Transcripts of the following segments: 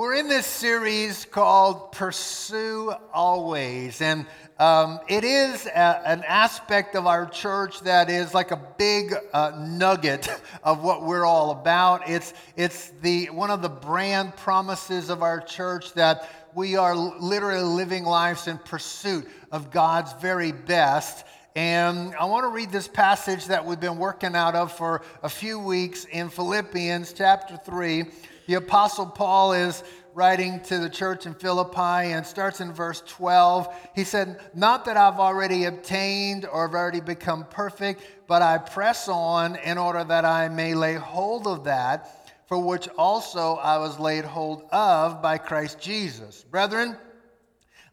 We're in this series called Pursue Always. And um, it is a, an aspect of our church that is like a big uh, nugget of what we're all about. It's, it's the, one of the brand promises of our church that we are literally living lives in pursuit of God's very best. And I want to read this passage that we've been working out of for a few weeks in Philippians chapter 3 the Apostle Paul is writing to the church in Philippi and starts in verse 12. He said, Not that I've already obtained or have already become perfect, but I press on in order that I may lay hold of that for which also I was laid hold of by Christ Jesus. Brethren,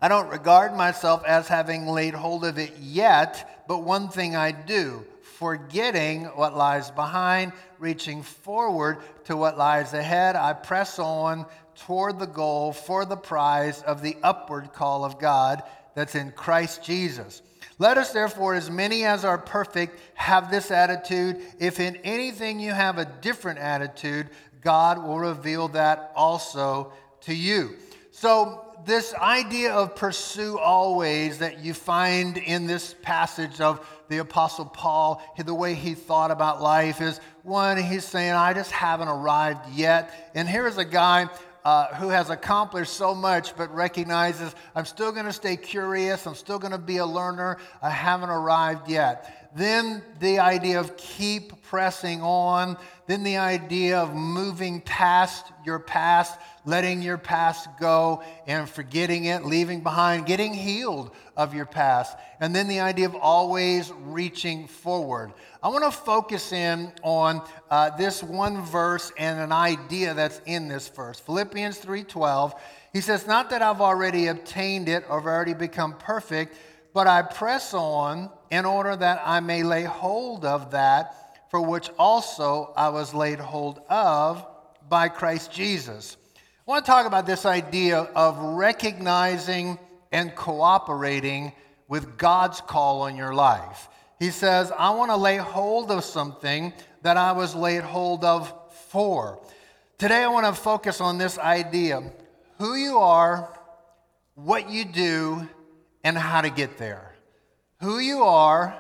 I don't regard myself as having laid hold of it yet, but one thing I do forgetting what lies behind, reaching forward to what lies ahead, I press on toward the goal for the prize of the upward call of God that's in Christ Jesus. Let us, therefore, as many as are perfect, have this attitude. If in anything you have a different attitude, God will reveal that also to you. So, this idea of pursue always that you find in this passage of the Apostle Paul, the way he thought about life is one, he's saying, I just haven't arrived yet. And here's a guy uh, who has accomplished so much but recognizes, I'm still going to stay curious, I'm still going to be a learner, I haven't arrived yet. Then the idea of keep pressing on, then the idea of moving past your past letting your past go and forgetting it, leaving behind, getting healed of your past. And then the idea of always reaching forward. I want to focus in on uh, this one verse and an idea that's in this verse. Philippians 3:12. He says, "Not that I've already obtained it or already become perfect, but I press on in order that I may lay hold of that for which also I was laid hold of by Christ Jesus." I want to talk about this idea of recognizing and cooperating with God's call on your life. He says, I want to lay hold of something that I was laid hold of for. Today, I want to focus on this idea who you are, what you do, and how to get there. Who you are,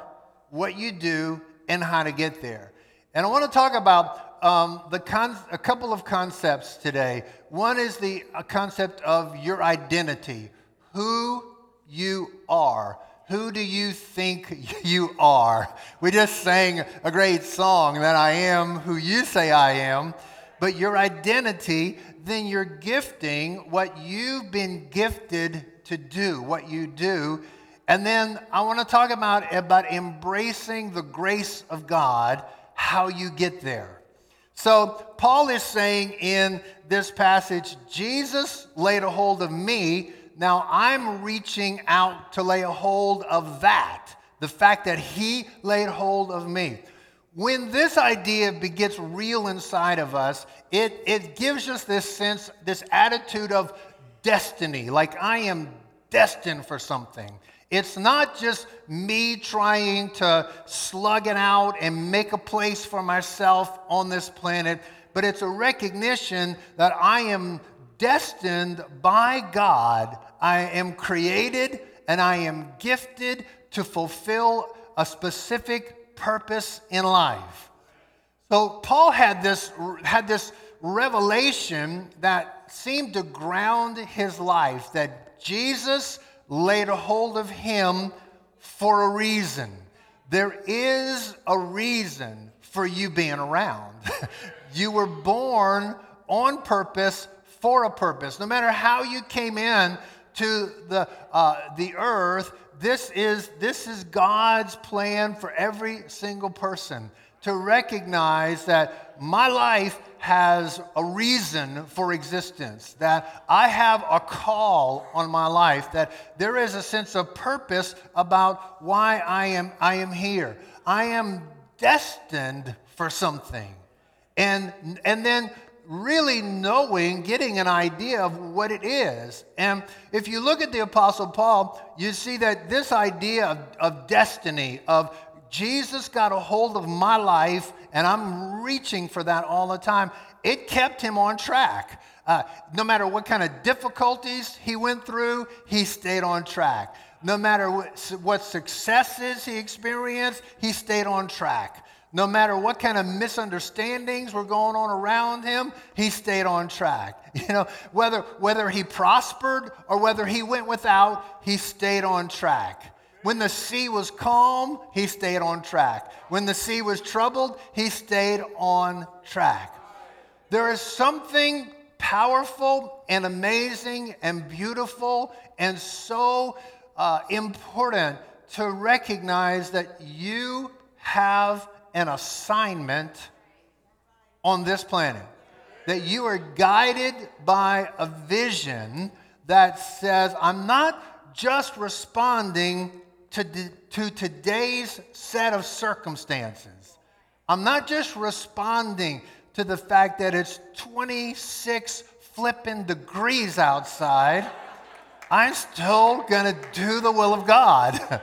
what you do, and how to get there. And I want to talk about um, the con- a couple of concepts today. One is the concept of your identity, who you are. Who do you think you are? We just sang a great song that I am who you say I am, but your identity, then you're gifting what you've been gifted to do, what you do. And then I want to talk about, about embracing the grace of God, how you get there. So, Paul is saying in this passage, Jesus laid a hold of me. Now I'm reaching out to lay a hold of that, the fact that he laid hold of me. When this idea gets real inside of us, it, it gives us this sense, this attitude of destiny, like I am destined for something. It's not just me trying to slug it out and make a place for myself on this planet, but it's a recognition that I am destined by God. I am created and I am gifted to fulfill a specific purpose in life. So Paul had this, had this revelation that seemed to ground his life that Jesus laid a hold of him for a reason. There is a reason for you being around. you were born on purpose for a purpose. No matter how you came in to the, uh, the earth, this is, this is God's plan for every single person to recognize that my life has a reason for existence, that I have a call on my life, that there is a sense of purpose about why I am, I am here. I am destined for something. And, and then really knowing, getting an idea of what it is. And if you look at the Apostle Paul, you see that this idea of, of destiny, of Jesus got a hold of my life and I'm reaching for that all the time. It kept him on track. Uh, no matter what kind of difficulties he went through, he stayed on track. No matter what, what successes he experienced, he stayed on track. No matter what kind of misunderstandings were going on around him, he stayed on track. You know, whether, whether he prospered or whether he went without, he stayed on track. When the sea was calm, he stayed on track. When the sea was troubled, he stayed on track. There is something powerful and amazing and beautiful and so uh, important to recognize that you have an assignment on this planet. That you are guided by a vision that says, I'm not just responding to, to today's set of circumstances. I'm not just responding to the fact that it's 26 flipping degrees outside. I'm still going to do the will of God.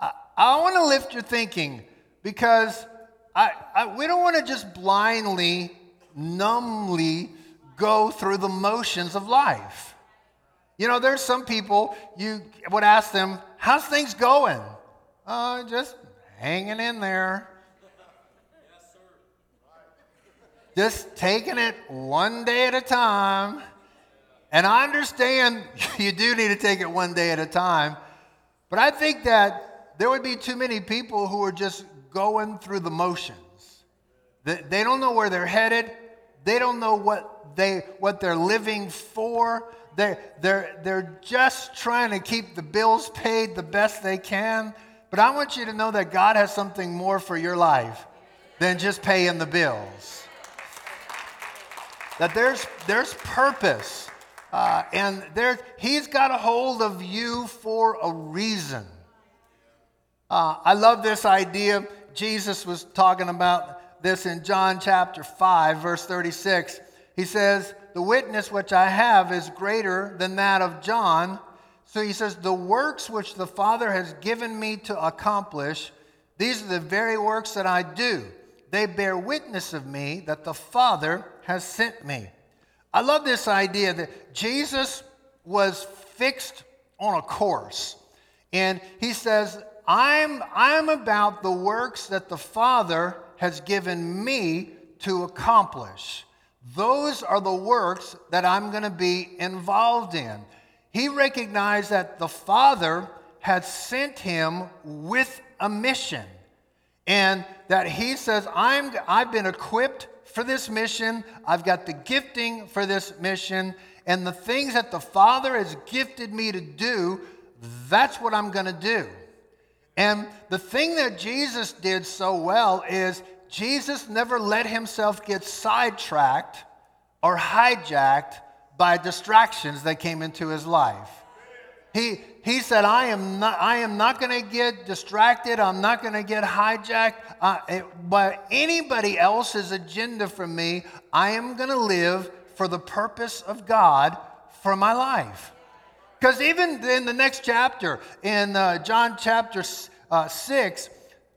I want to lift your thinking because I, I, we don't want to just blindly, numbly go through the motions of life. You know, there's some people you would ask them, How's things going? Uh, just hanging in there. Just taking it one day at a time. And I understand you do need to take it one day at a time. But I think that there would be too many people who are just going through the motions. They don't know where they're headed. They don't know what, they, what they're living for. They're, they're, they're just trying to keep the bills paid the best they can. But I want you to know that God has something more for your life than just paying the bills. That there's, there's purpose. Uh, and there, He's got a hold of you for a reason. Uh, I love this idea. Jesus was talking about this in John chapter 5, verse 36. He says, The witness which I have is greater than that of John. So he says, The works which the Father has given me to accomplish, these are the very works that I do. They bear witness of me that the Father has sent me. I love this idea that Jesus was fixed on a course. And he says, I'm, I'm about the works that the Father has given me to accomplish. Those are the works that I'm going to be involved in. He recognized that the Father had sent him with a mission and that he says, I'm, I've been equipped for this mission, I've got the gifting for this mission, and the things that the Father has gifted me to do, that's what I'm going to do. And the thing that Jesus did so well is Jesus never let himself get sidetracked or hijacked by distractions that came into his life. He, he said, I am not, I am not going to get distracted. I'm not going to get hijacked uh, by anybody else's agenda for me. I am going to live for the purpose of God for my life. Because even in the next chapter, in uh, John chapter uh, 6,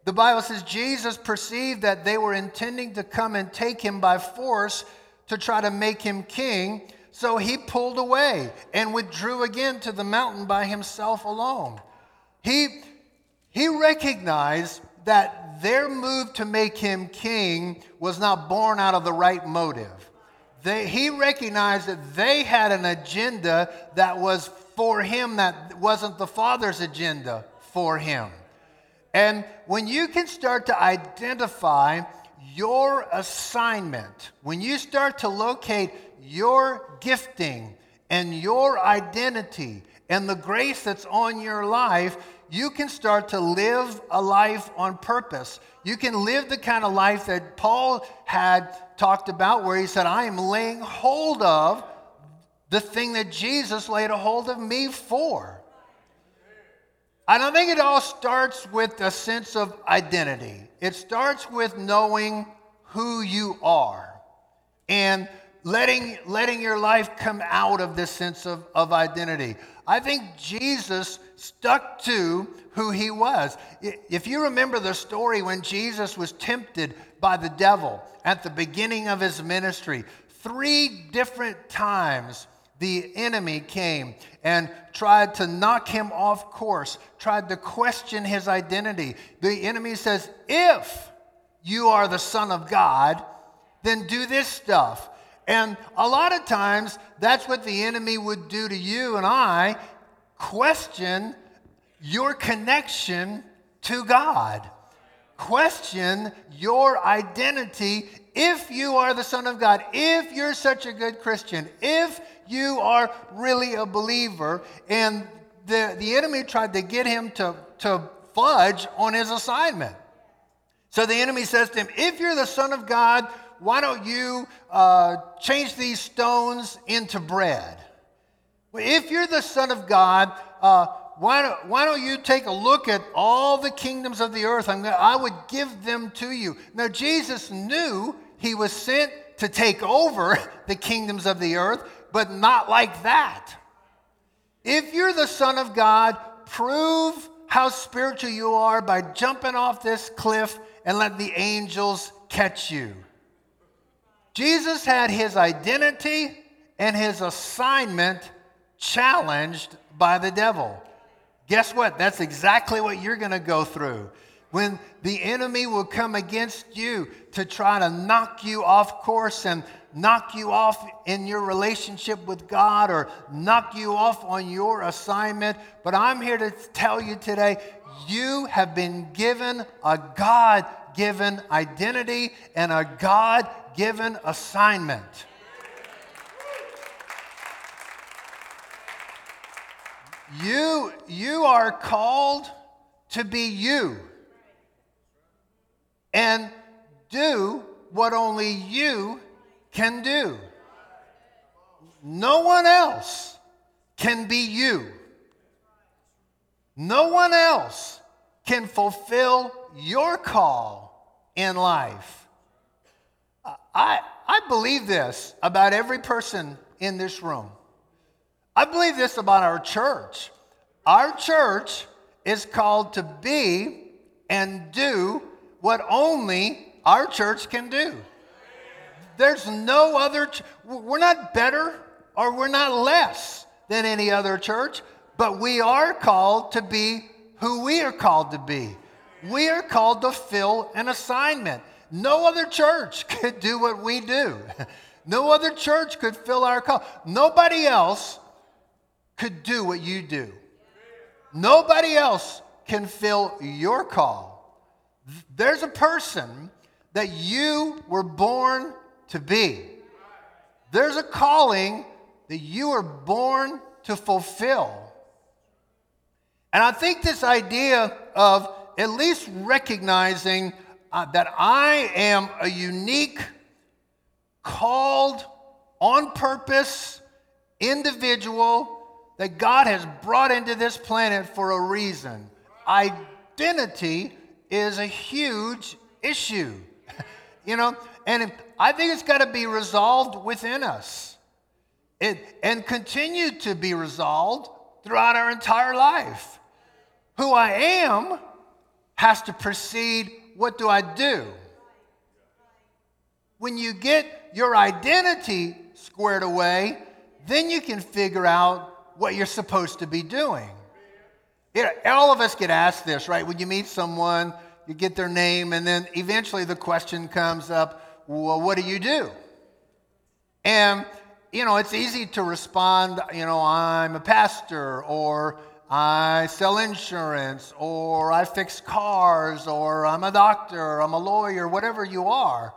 the Bible says Jesus perceived that they were intending to come and take him by force to try to make him king. So he pulled away and withdrew again to the mountain by himself alone. He, he recognized that their move to make him king was not born out of the right motive. They, he recognized that they had an agenda that was for him that wasn't the Father's agenda for him. And when you can start to identify your assignment, when you start to locate your gifting and your identity and the grace that's on your life, you can start to live a life on purpose. You can live the kind of life that Paul had talked about, where he said, I am laying hold of the thing that Jesus laid a hold of me for. And I think it all starts with a sense of identity. It starts with knowing who you are and letting, letting your life come out of this sense of, of identity. I think Jesus stuck to who he was. If you remember the story when Jesus was tempted by the devil at the beginning of his ministry, three different times the enemy came and tried to knock him off course, tried to question his identity. The enemy says, If you are the Son of God, then do this stuff. And a lot of times, that's what the enemy would do to you and I question your connection to God. Question your identity if you are the Son of God, if you're such a good Christian, if you are really a believer. And the, the enemy tried to get him to, to fudge on his assignment. So the enemy says to him, If you're the Son of God, why don't you uh, change these stones into bread? If you're the Son of God, uh, why, don't, why don't you take a look at all the kingdoms of the earth? Gonna, I would give them to you. Now, Jesus knew he was sent to take over the kingdoms of the earth, but not like that. If you're the Son of God, prove how spiritual you are by jumping off this cliff and let the angels catch you. Jesus had his identity and his assignment challenged by the devil. Guess what? That's exactly what you're going to go through. When the enemy will come against you to try to knock you off course and knock you off in your relationship with God or knock you off on your assignment. But I'm here to tell you today you have been given a God given identity and a God given assignment. You, you are called to be you and do what only you can do. No one else can be you. No one else can fulfill your call in life. I, I believe this about every person in this room. I believe this about our church. Our church is called to be and do what only our church can do. There's no other, ch- we're not better or we're not less than any other church, but we are called to be who we are called to be. We are called to fill an assignment. No other church could do what we do. No other church could fill our call. Nobody else could do what you do. Nobody else can fill your call. There's a person that you were born to be. There's a calling that you were born to fulfill. And I think this idea of at least recognizing uh, that I am a unique, called, on purpose individual that God has brought into this planet for a reason. Identity is a huge issue. you know, and I think it's got to be resolved within us it, and continue to be resolved throughout our entire life. Who I am has to precede what do I do? When you get your identity squared away, then you can figure out what you're supposed to be doing. all of us get asked this, right? When you meet someone, you get their name, and then eventually the question comes up, well, what do you do? And, you know, it's easy to respond, you know, I'm a pastor, or I sell insurance, or I fix cars, or I'm a doctor, or I'm a lawyer, whatever you are.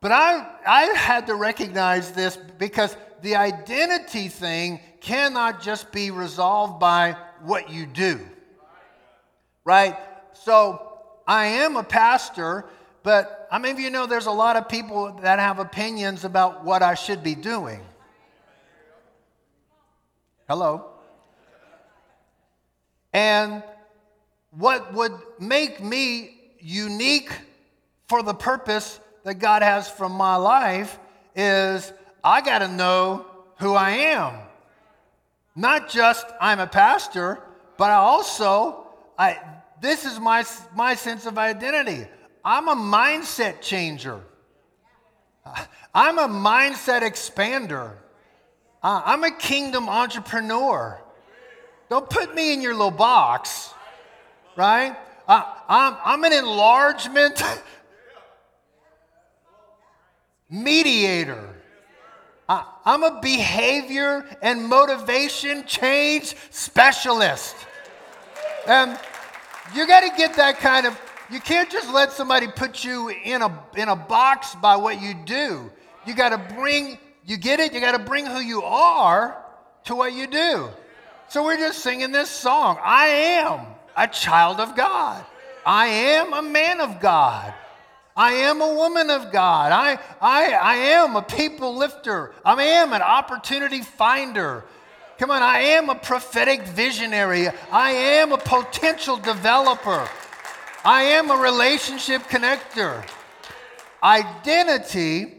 But I, I had to recognize this because the identity thing cannot just be resolved by what you do. Right? So I am a pastor, but I mean, you know there's a lot of people that have opinions about what I should be doing? Hello? And what would make me unique for the purpose that God has from my life is I got to know who I am. not just I'm a pastor, but I also, I, this is my, my sense of identity. I'm a mindset changer. I'm a mindset expander. Uh, I'm a kingdom entrepreneur. Don't put me in your little box, right? Uh, I'm, I'm an enlargement mediator. Uh, I'm a behavior and motivation change specialist. And you got to get that kind of, you can't just let somebody put you in a, in a box by what you do. You got to bring, you get it? You got to bring who you are to what you do. So we're just singing this song I am a child of God, I am a man of God. I am a woman of God. I, I, I am a people lifter. I am an opportunity finder. Come on, I am a prophetic visionary. I am a potential developer. I am a relationship connector. Identity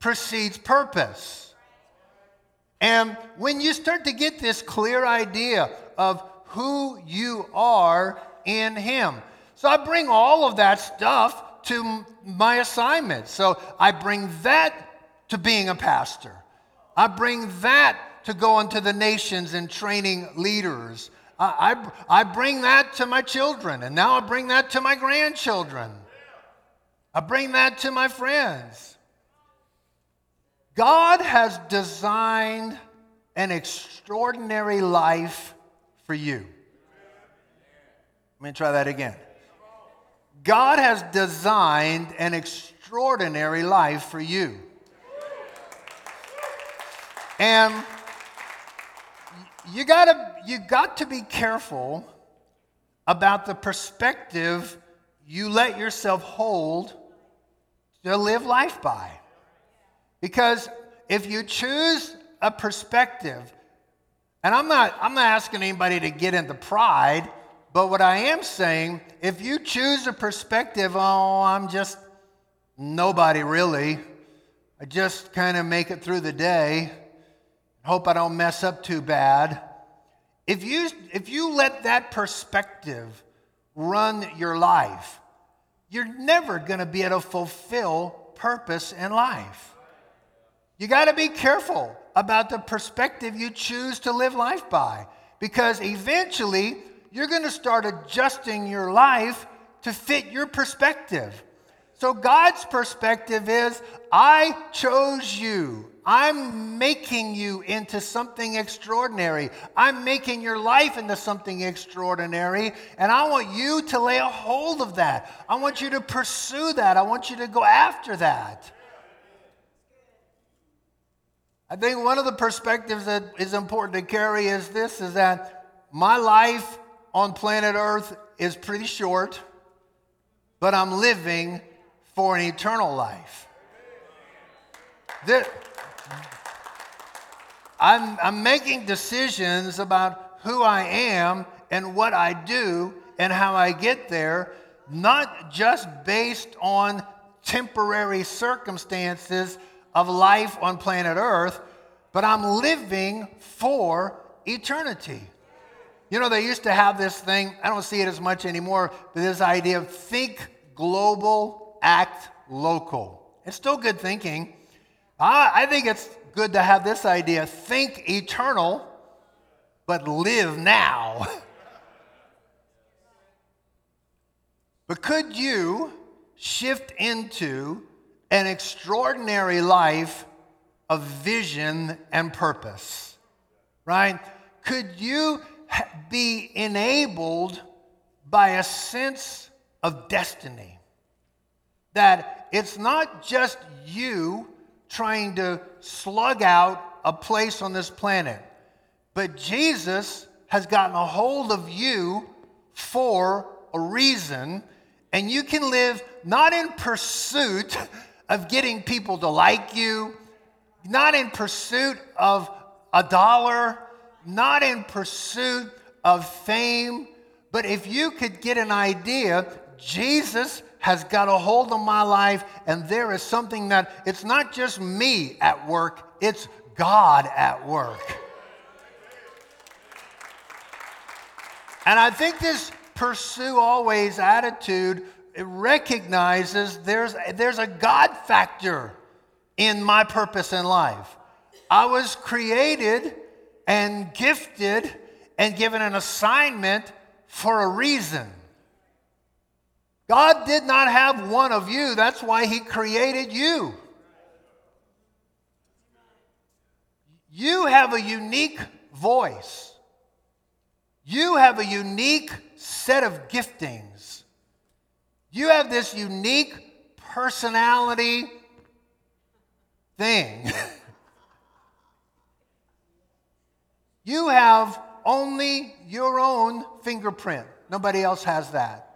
precedes purpose. And when you start to get this clear idea of who you are in Him, so I bring all of that stuff to my assignment. So I bring that to being a pastor. I bring that to going to the nations and training leaders. I, I, I bring that to my children, and now I bring that to my grandchildren. I bring that to my friends. God has designed an extraordinary life for you. Let me try that again. God has designed an extraordinary life for you. And you gotta, you got to be careful about the perspective you let yourself hold to live life by. Because if you choose a perspective, and I'm not, I'm not asking anybody to get into pride, but what I am saying, if you choose a perspective, oh, I'm just nobody really, I just kind of make it through the day, hope I don't mess up too bad. If you, if you let that perspective run your life, you're never going to be able to fulfill purpose in life. You got to be careful about the perspective you choose to live life by because eventually you're going to start adjusting your life to fit your perspective. So, God's perspective is I chose you. I'm making you into something extraordinary. I'm making your life into something extraordinary. And I want you to lay a hold of that. I want you to pursue that. I want you to go after that. I think one of the perspectives that is important to carry is this is that my life on planet Earth is pretty short, but I'm living for an eternal life. That I'm, I'm making decisions about who I am and what I do and how I get there, not just based on temporary circumstances of life on planet Earth, but I'm living for eternity. You know, they used to have this thing, I don't see it as much anymore, but this idea of think global, act local. It's still good thinking. I, think it's good to have this idea think eternal, but live now. but could you shift into an extraordinary life of vision and purpose? Right? Could you be enabled by a sense of destiny. That it's not just you trying to slug out a place on this planet, but Jesus has gotten a hold of you for a reason, and you can live not in pursuit of getting people to like you, not in pursuit of a dollar not in pursuit of fame, but if you could get an idea, Jesus has got a hold of my life, and there is something that it's not just me at work, it's God at work. And I think this pursue always attitude recognizes there's, there's a God factor in my purpose in life. I was created and gifted and given an assignment for a reason. God did not have one of you, that's why He created you. You have a unique voice. You have a unique set of giftings. You have this unique personality thing. you have only your own fingerprint. Nobody else has that.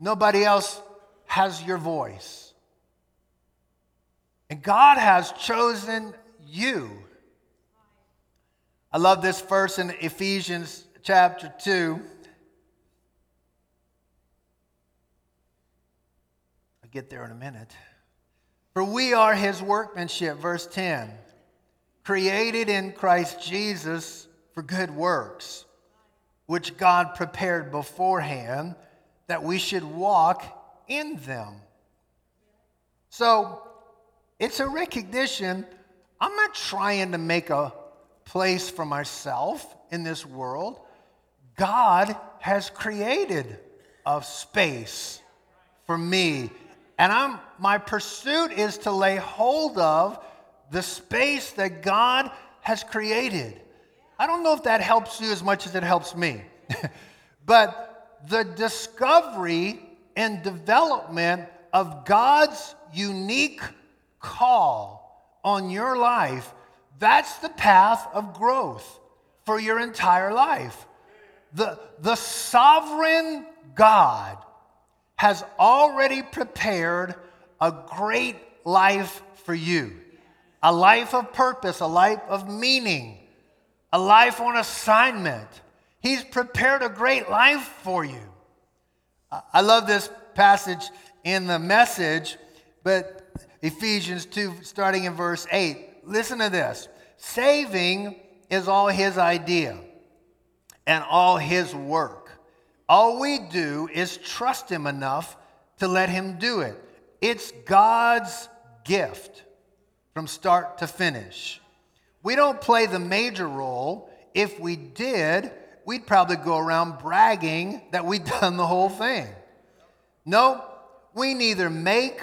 Nobody else has your voice. And God has chosen you. I love this verse in Ephesians chapter 2. I'll get there in a minute. For we are his workmanship, verse 10, created in Christ Jesus for good works, which God prepared beforehand that we should walk in them. So it's a recognition I'm not trying to make a place for myself in this world. God has created a space for me. And I'm, my pursuit is to lay hold of the space that God has created. I don't know if that helps you as much as it helps me. but the discovery and development of God's unique call on your life, that's the path of growth for your entire life. The, the sovereign God has already prepared a great life for you a life of purpose, a life of meaning, a life on assignment He's prepared a great life for you. I love this passage in the message, but Ephesians 2, starting in verse 8. Listen to this saving is all his idea and all his work. All we do is trust him enough to let him do it. It's God's gift from start to finish. We don't play the major role. If we did, we'd probably go around bragging that we'd done the whole thing. No, we neither make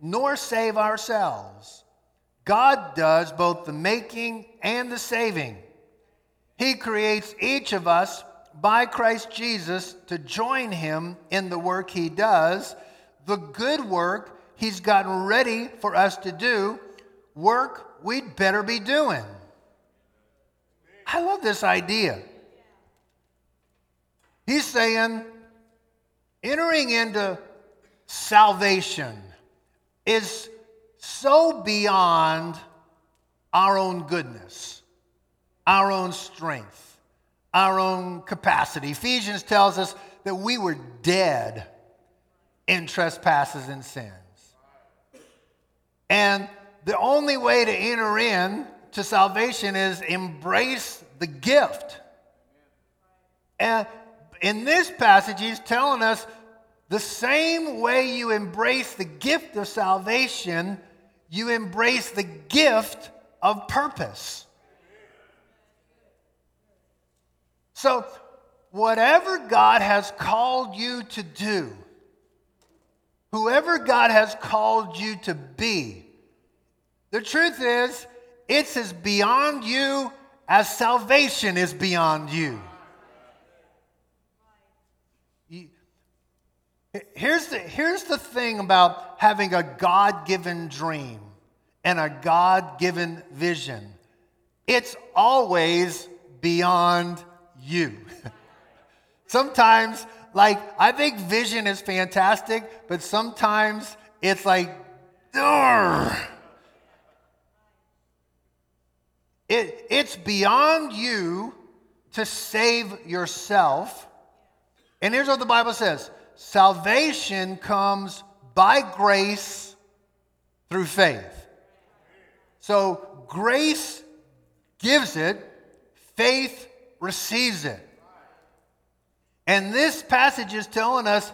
nor save ourselves. God does both the making and the saving. He creates each of us by Christ Jesus to join him in the work he does, the good work he's gotten ready for us to do, work we'd better be doing. I love this idea. He's saying entering into salvation is so beyond our own goodness, our own strength, our own capacity. Ephesians tells us that we were dead in trespasses and sins. And the only way to enter in to salvation is embrace the gift. And in this passage, he's telling us the same way you embrace the gift of salvation, you embrace the gift of purpose. So, whatever God has called you to do, whoever God has called you to be, the truth is, it's as beyond you as salvation is beyond you. Here's the, here's the thing about having a God given dream and a God given vision it's always beyond you. sometimes, like, I think vision is fantastic, but sometimes it's like, It, it's beyond you to save yourself. And here's what the Bible says salvation comes by grace through faith. So grace gives it, faith receives it. And this passage is telling us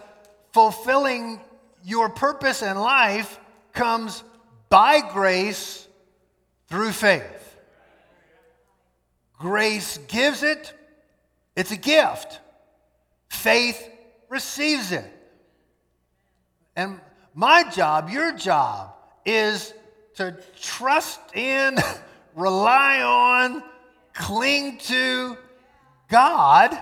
fulfilling your purpose in life comes by grace through faith. Grace gives it, it's a gift. Faith receives it. And my job, your job, is to trust in, rely on, cling to God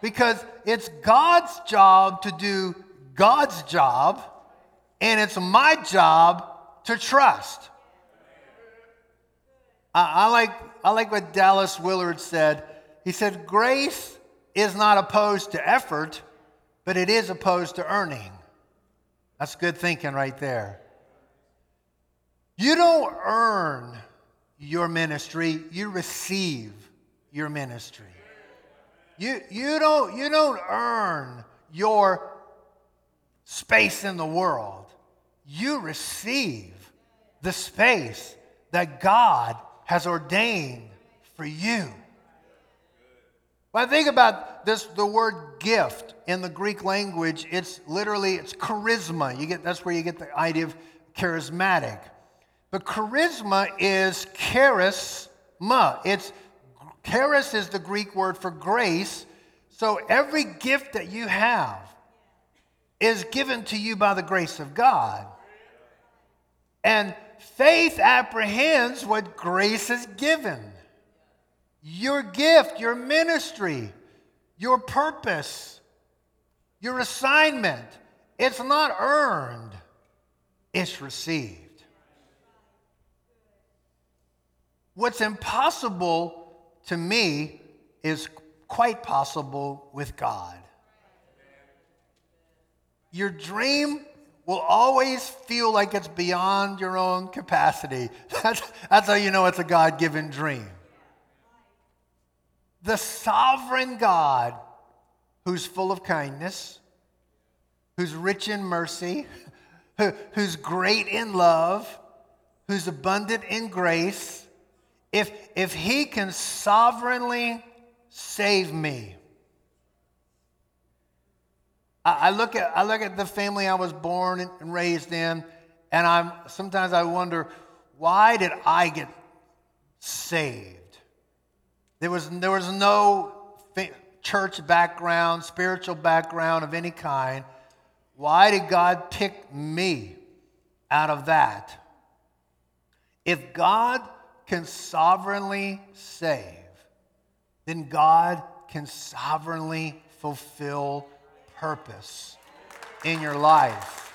because it's God's job to do God's job, and it's my job to trust. I, I, like, I like what Dallas Willard said. He said, Grace is not opposed to effort, but it is opposed to earning. That's good thinking right there. You don't earn your ministry, you receive your ministry. You, you, don't, you don't earn your space in the world. You receive the space that God has ordained for you. When I think about this, the word gift in the Greek language, it's literally it's charisma. You get that's where you get the idea of charismatic. But charisma is charisma. It's charis is the Greek word for grace. So every gift that you have is given to you by the grace of God. And faith apprehends what grace is given. Your gift, your ministry, your purpose, your assignment, it's not earned, it's received. What's impossible to me is quite possible with God. Your dream will always feel like it's beyond your own capacity. That's, that's how you know it's a God given dream. The sovereign God, who's full of kindness, who's rich in mercy, who, who's great in love, who's abundant in grace, if, if he can sovereignly save me, I, I, look at, I look at the family I was born and raised in, and I'm, sometimes I wonder, why did I get saved? There was, there was no church background, spiritual background of any kind. Why did God pick me out of that? If God can sovereignly save, then God can sovereignly fulfill purpose in your life.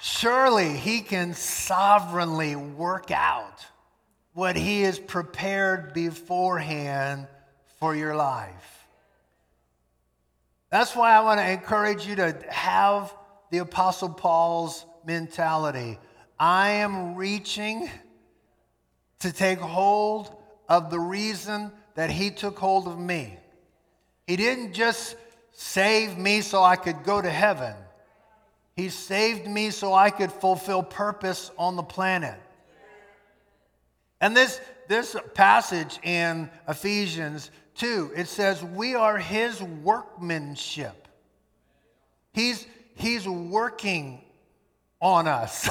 Surely He can sovereignly work out what He has prepared beforehand for your life. That's why I want to encourage you to have the Apostle Paul's mentality. I am reaching to take hold of the reason that he took hold of me. He didn't just save me so I could go to heaven, He saved me so I could fulfill purpose on the planet. And this, this passage in Ephesians 2, it says, We are His workmanship. He's, he's working on us.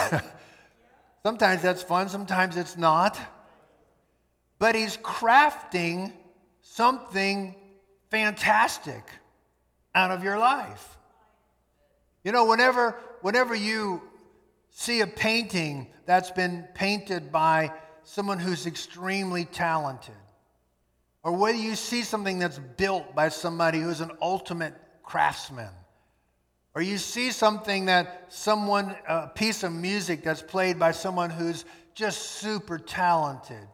Sometimes that's fun, sometimes it's not. But he's crafting something fantastic out of your life. You know, whenever, whenever you see a painting that's been painted by someone who's extremely talented, or whether you see something that's built by somebody who's an ultimate craftsman, or you see something that someone, a piece of music that's played by someone who's just super talented.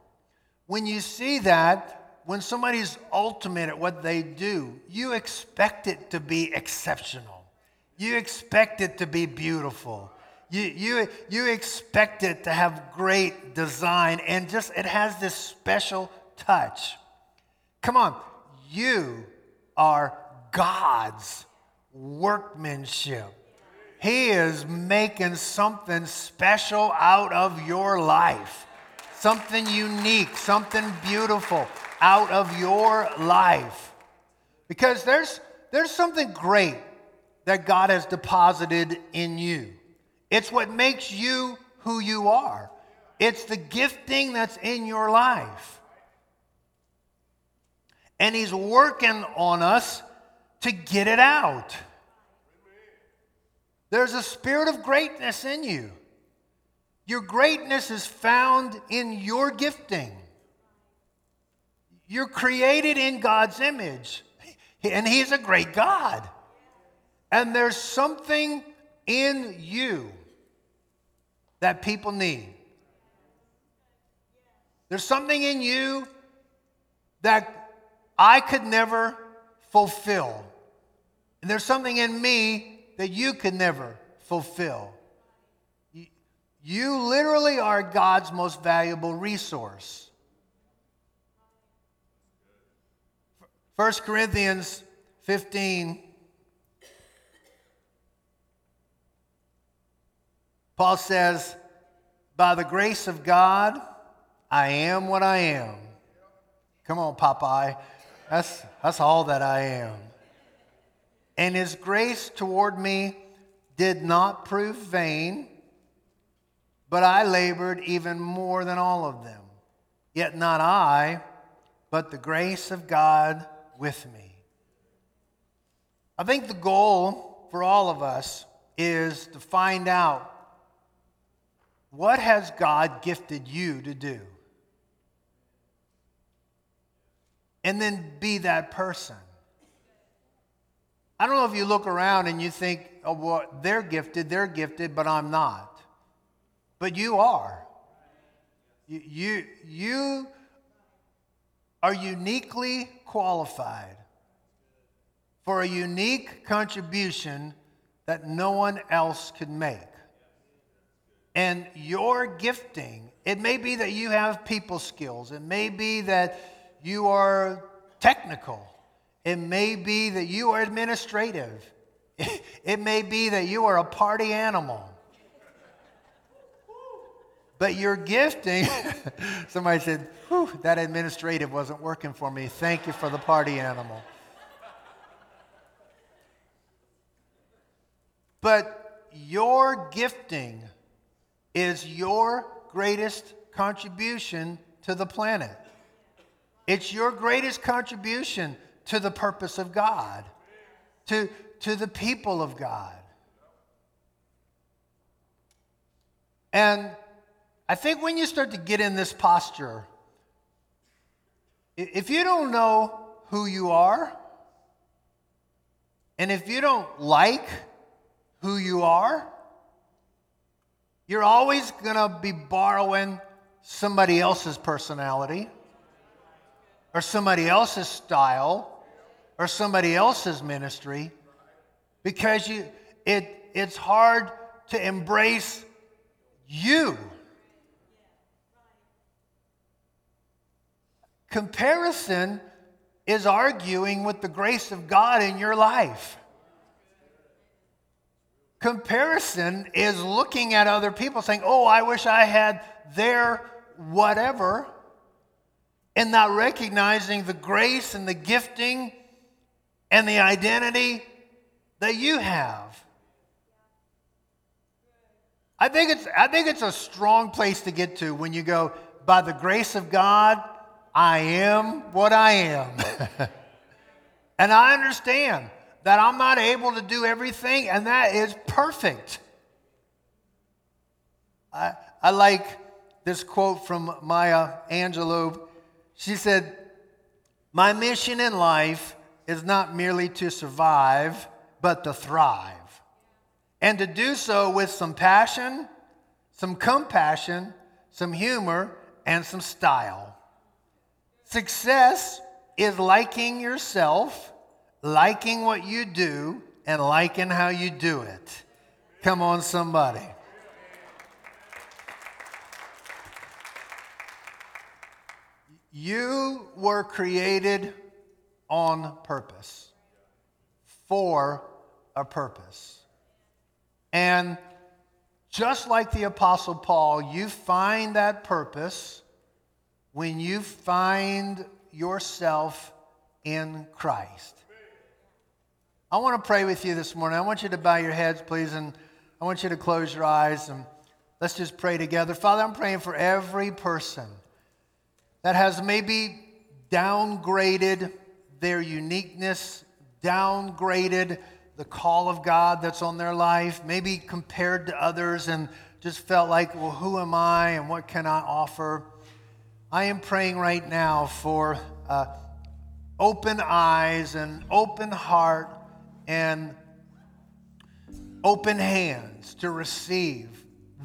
When you see that, when somebody's ultimate at what they do, you expect it to be exceptional. You expect it to be beautiful. You, you, you expect it to have great design and just it has this special touch. Come on, you are God's workmanship. He is making something special out of your life, something unique, something beautiful out of your life. Because there's, there's something great that God has deposited in you. It's what makes you who you are, it's the gifting that's in your life. And He's working on us to get it out. There's a spirit of greatness in you. Your greatness is found in your gifting. You're created in God's image, and He's a great God. And there's something in you that people need. There's something in you that I could never fulfill. And there's something in me that you could never fulfill. You literally are God's most valuable resource. 1 Corinthians 15. Paul says, By the grace of God, I am what I am. Come on, Popeye. That's, that's all that I am. And his grace toward me did not prove vain, but I labored even more than all of them. Yet not I, but the grace of God with me. I think the goal for all of us is to find out what has God gifted you to do? And then be that person. I don't know if you look around and you think, oh, well, they're gifted, they're gifted, but I'm not. But you are. You, you, you are uniquely qualified for a unique contribution that no one else could make. And your gifting, it may be that you have people skills, it may be that you are technical, it may be that you are administrative, it may be that you are a party animal. But your gifting, somebody said, that administrative wasn't working for me. Thank you for the party animal. But your gifting is your greatest contribution to the planet. It's your greatest contribution to the purpose of God, to, to the people of God. And I think when you start to get in this posture, if you don't know who you are, and if you don't like who you are, you're always going to be borrowing somebody else's personality or somebody else's style or somebody else's ministry because you, it, it's hard to embrace you. Comparison is arguing with the grace of God in your life. Comparison is looking at other people saying, Oh, I wish I had their whatever, and not recognizing the grace and the gifting and the identity that you have. I think it's, I think it's a strong place to get to when you go, by the grace of God, I am what I am. and I understand that I'm not able to do everything, and that is perfect. I, I like this quote from Maya Angelou. She said, My mission in life is not merely to survive, but to thrive. And to do so with some passion, some compassion, some humor, and some style. Success is liking yourself, liking what you do, and liking how you do it. Come on, somebody. You were created on purpose, for a purpose. And just like the Apostle Paul, you find that purpose when you find yourself in Christ. I want to pray with you this morning. I want you to bow your heads, please, and I want you to close your eyes and let's just pray together. Father, I'm praying for every person that has maybe downgraded their uniqueness, downgraded the call of God that's on their life, maybe compared to others and just felt like, well, who am I and what can I offer? I am praying right now for uh, open eyes and open heart and open hands to receive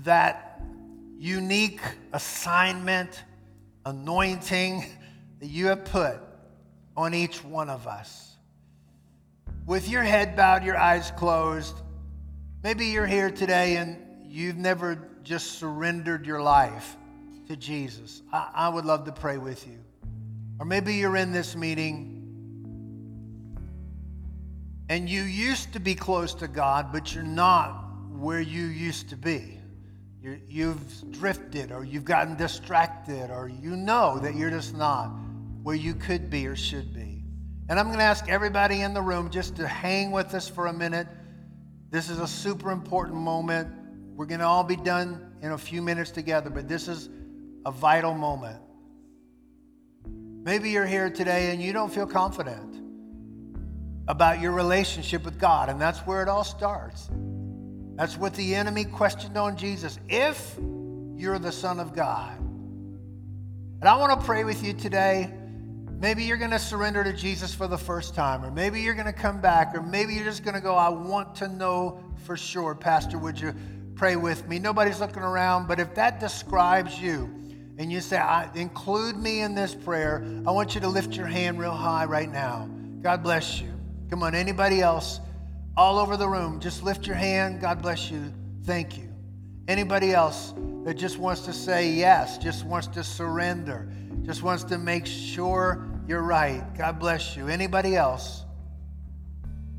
that unique assignment, anointing that you have put on each one of us. With your head bowed, your eyes closed, maybe you're here today and you've never just surrendered your life to Jesus. I, I would love to pray with you. Or maybe you're in this meeting and you used to be close to God, but you're not where you used to be. you have drifted, or you've gotten distracted, or you know that you're just not where you could be or should be. And I'm going to ask everybody in the room just to hang with us for a minute. This is a super important moment. We're going to all be done in a few minutes together, but this is a vital moment. Maybe you're here today and you don't feel confident about your relationship with God, and that's where it all starts. That's what the enemy questioned on Jesus. If you're the Son of God. And I want to pray with you today. Maybe you're going to surrender to Jesus for the first time, or maybe you're going to come back, or maybe you're just going to go, I want to know for sure. Pastor, would you pray with me? Nobody's looking around, but if that describes you, and you say, include me in this prayer, I want you to lift your hand real high right now. God bless you. Come on, anybody else? All over the room, just lift your hand. God bless you. Thank you. Anybody else that just wants to say yes, just wants to surrender, just wants to make sure you're right. God bless you. Anybody else?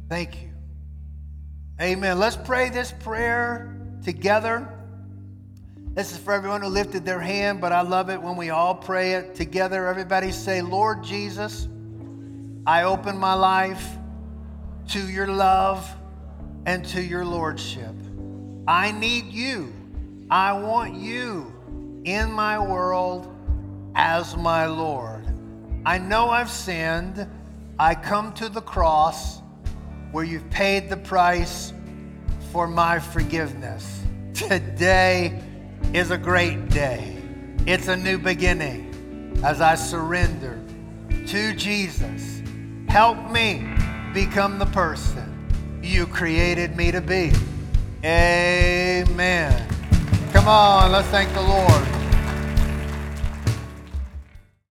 Thank you. Amen. Let's pray this prayer together. This is for everyone who lifted their hand, but I love it when we all pray it together. Everybody say, Lord Jesus, I open my life to your love and to your lordship. I need you. I want you in my world as my Lord. I know I've sinned. I come to the cross where you've paid the price for my forgiveness. Today is a great day. It's a new beginning as I surrender to Jesus. Help me become the person you created me to be. Amen. Come on, let's thank the Lord.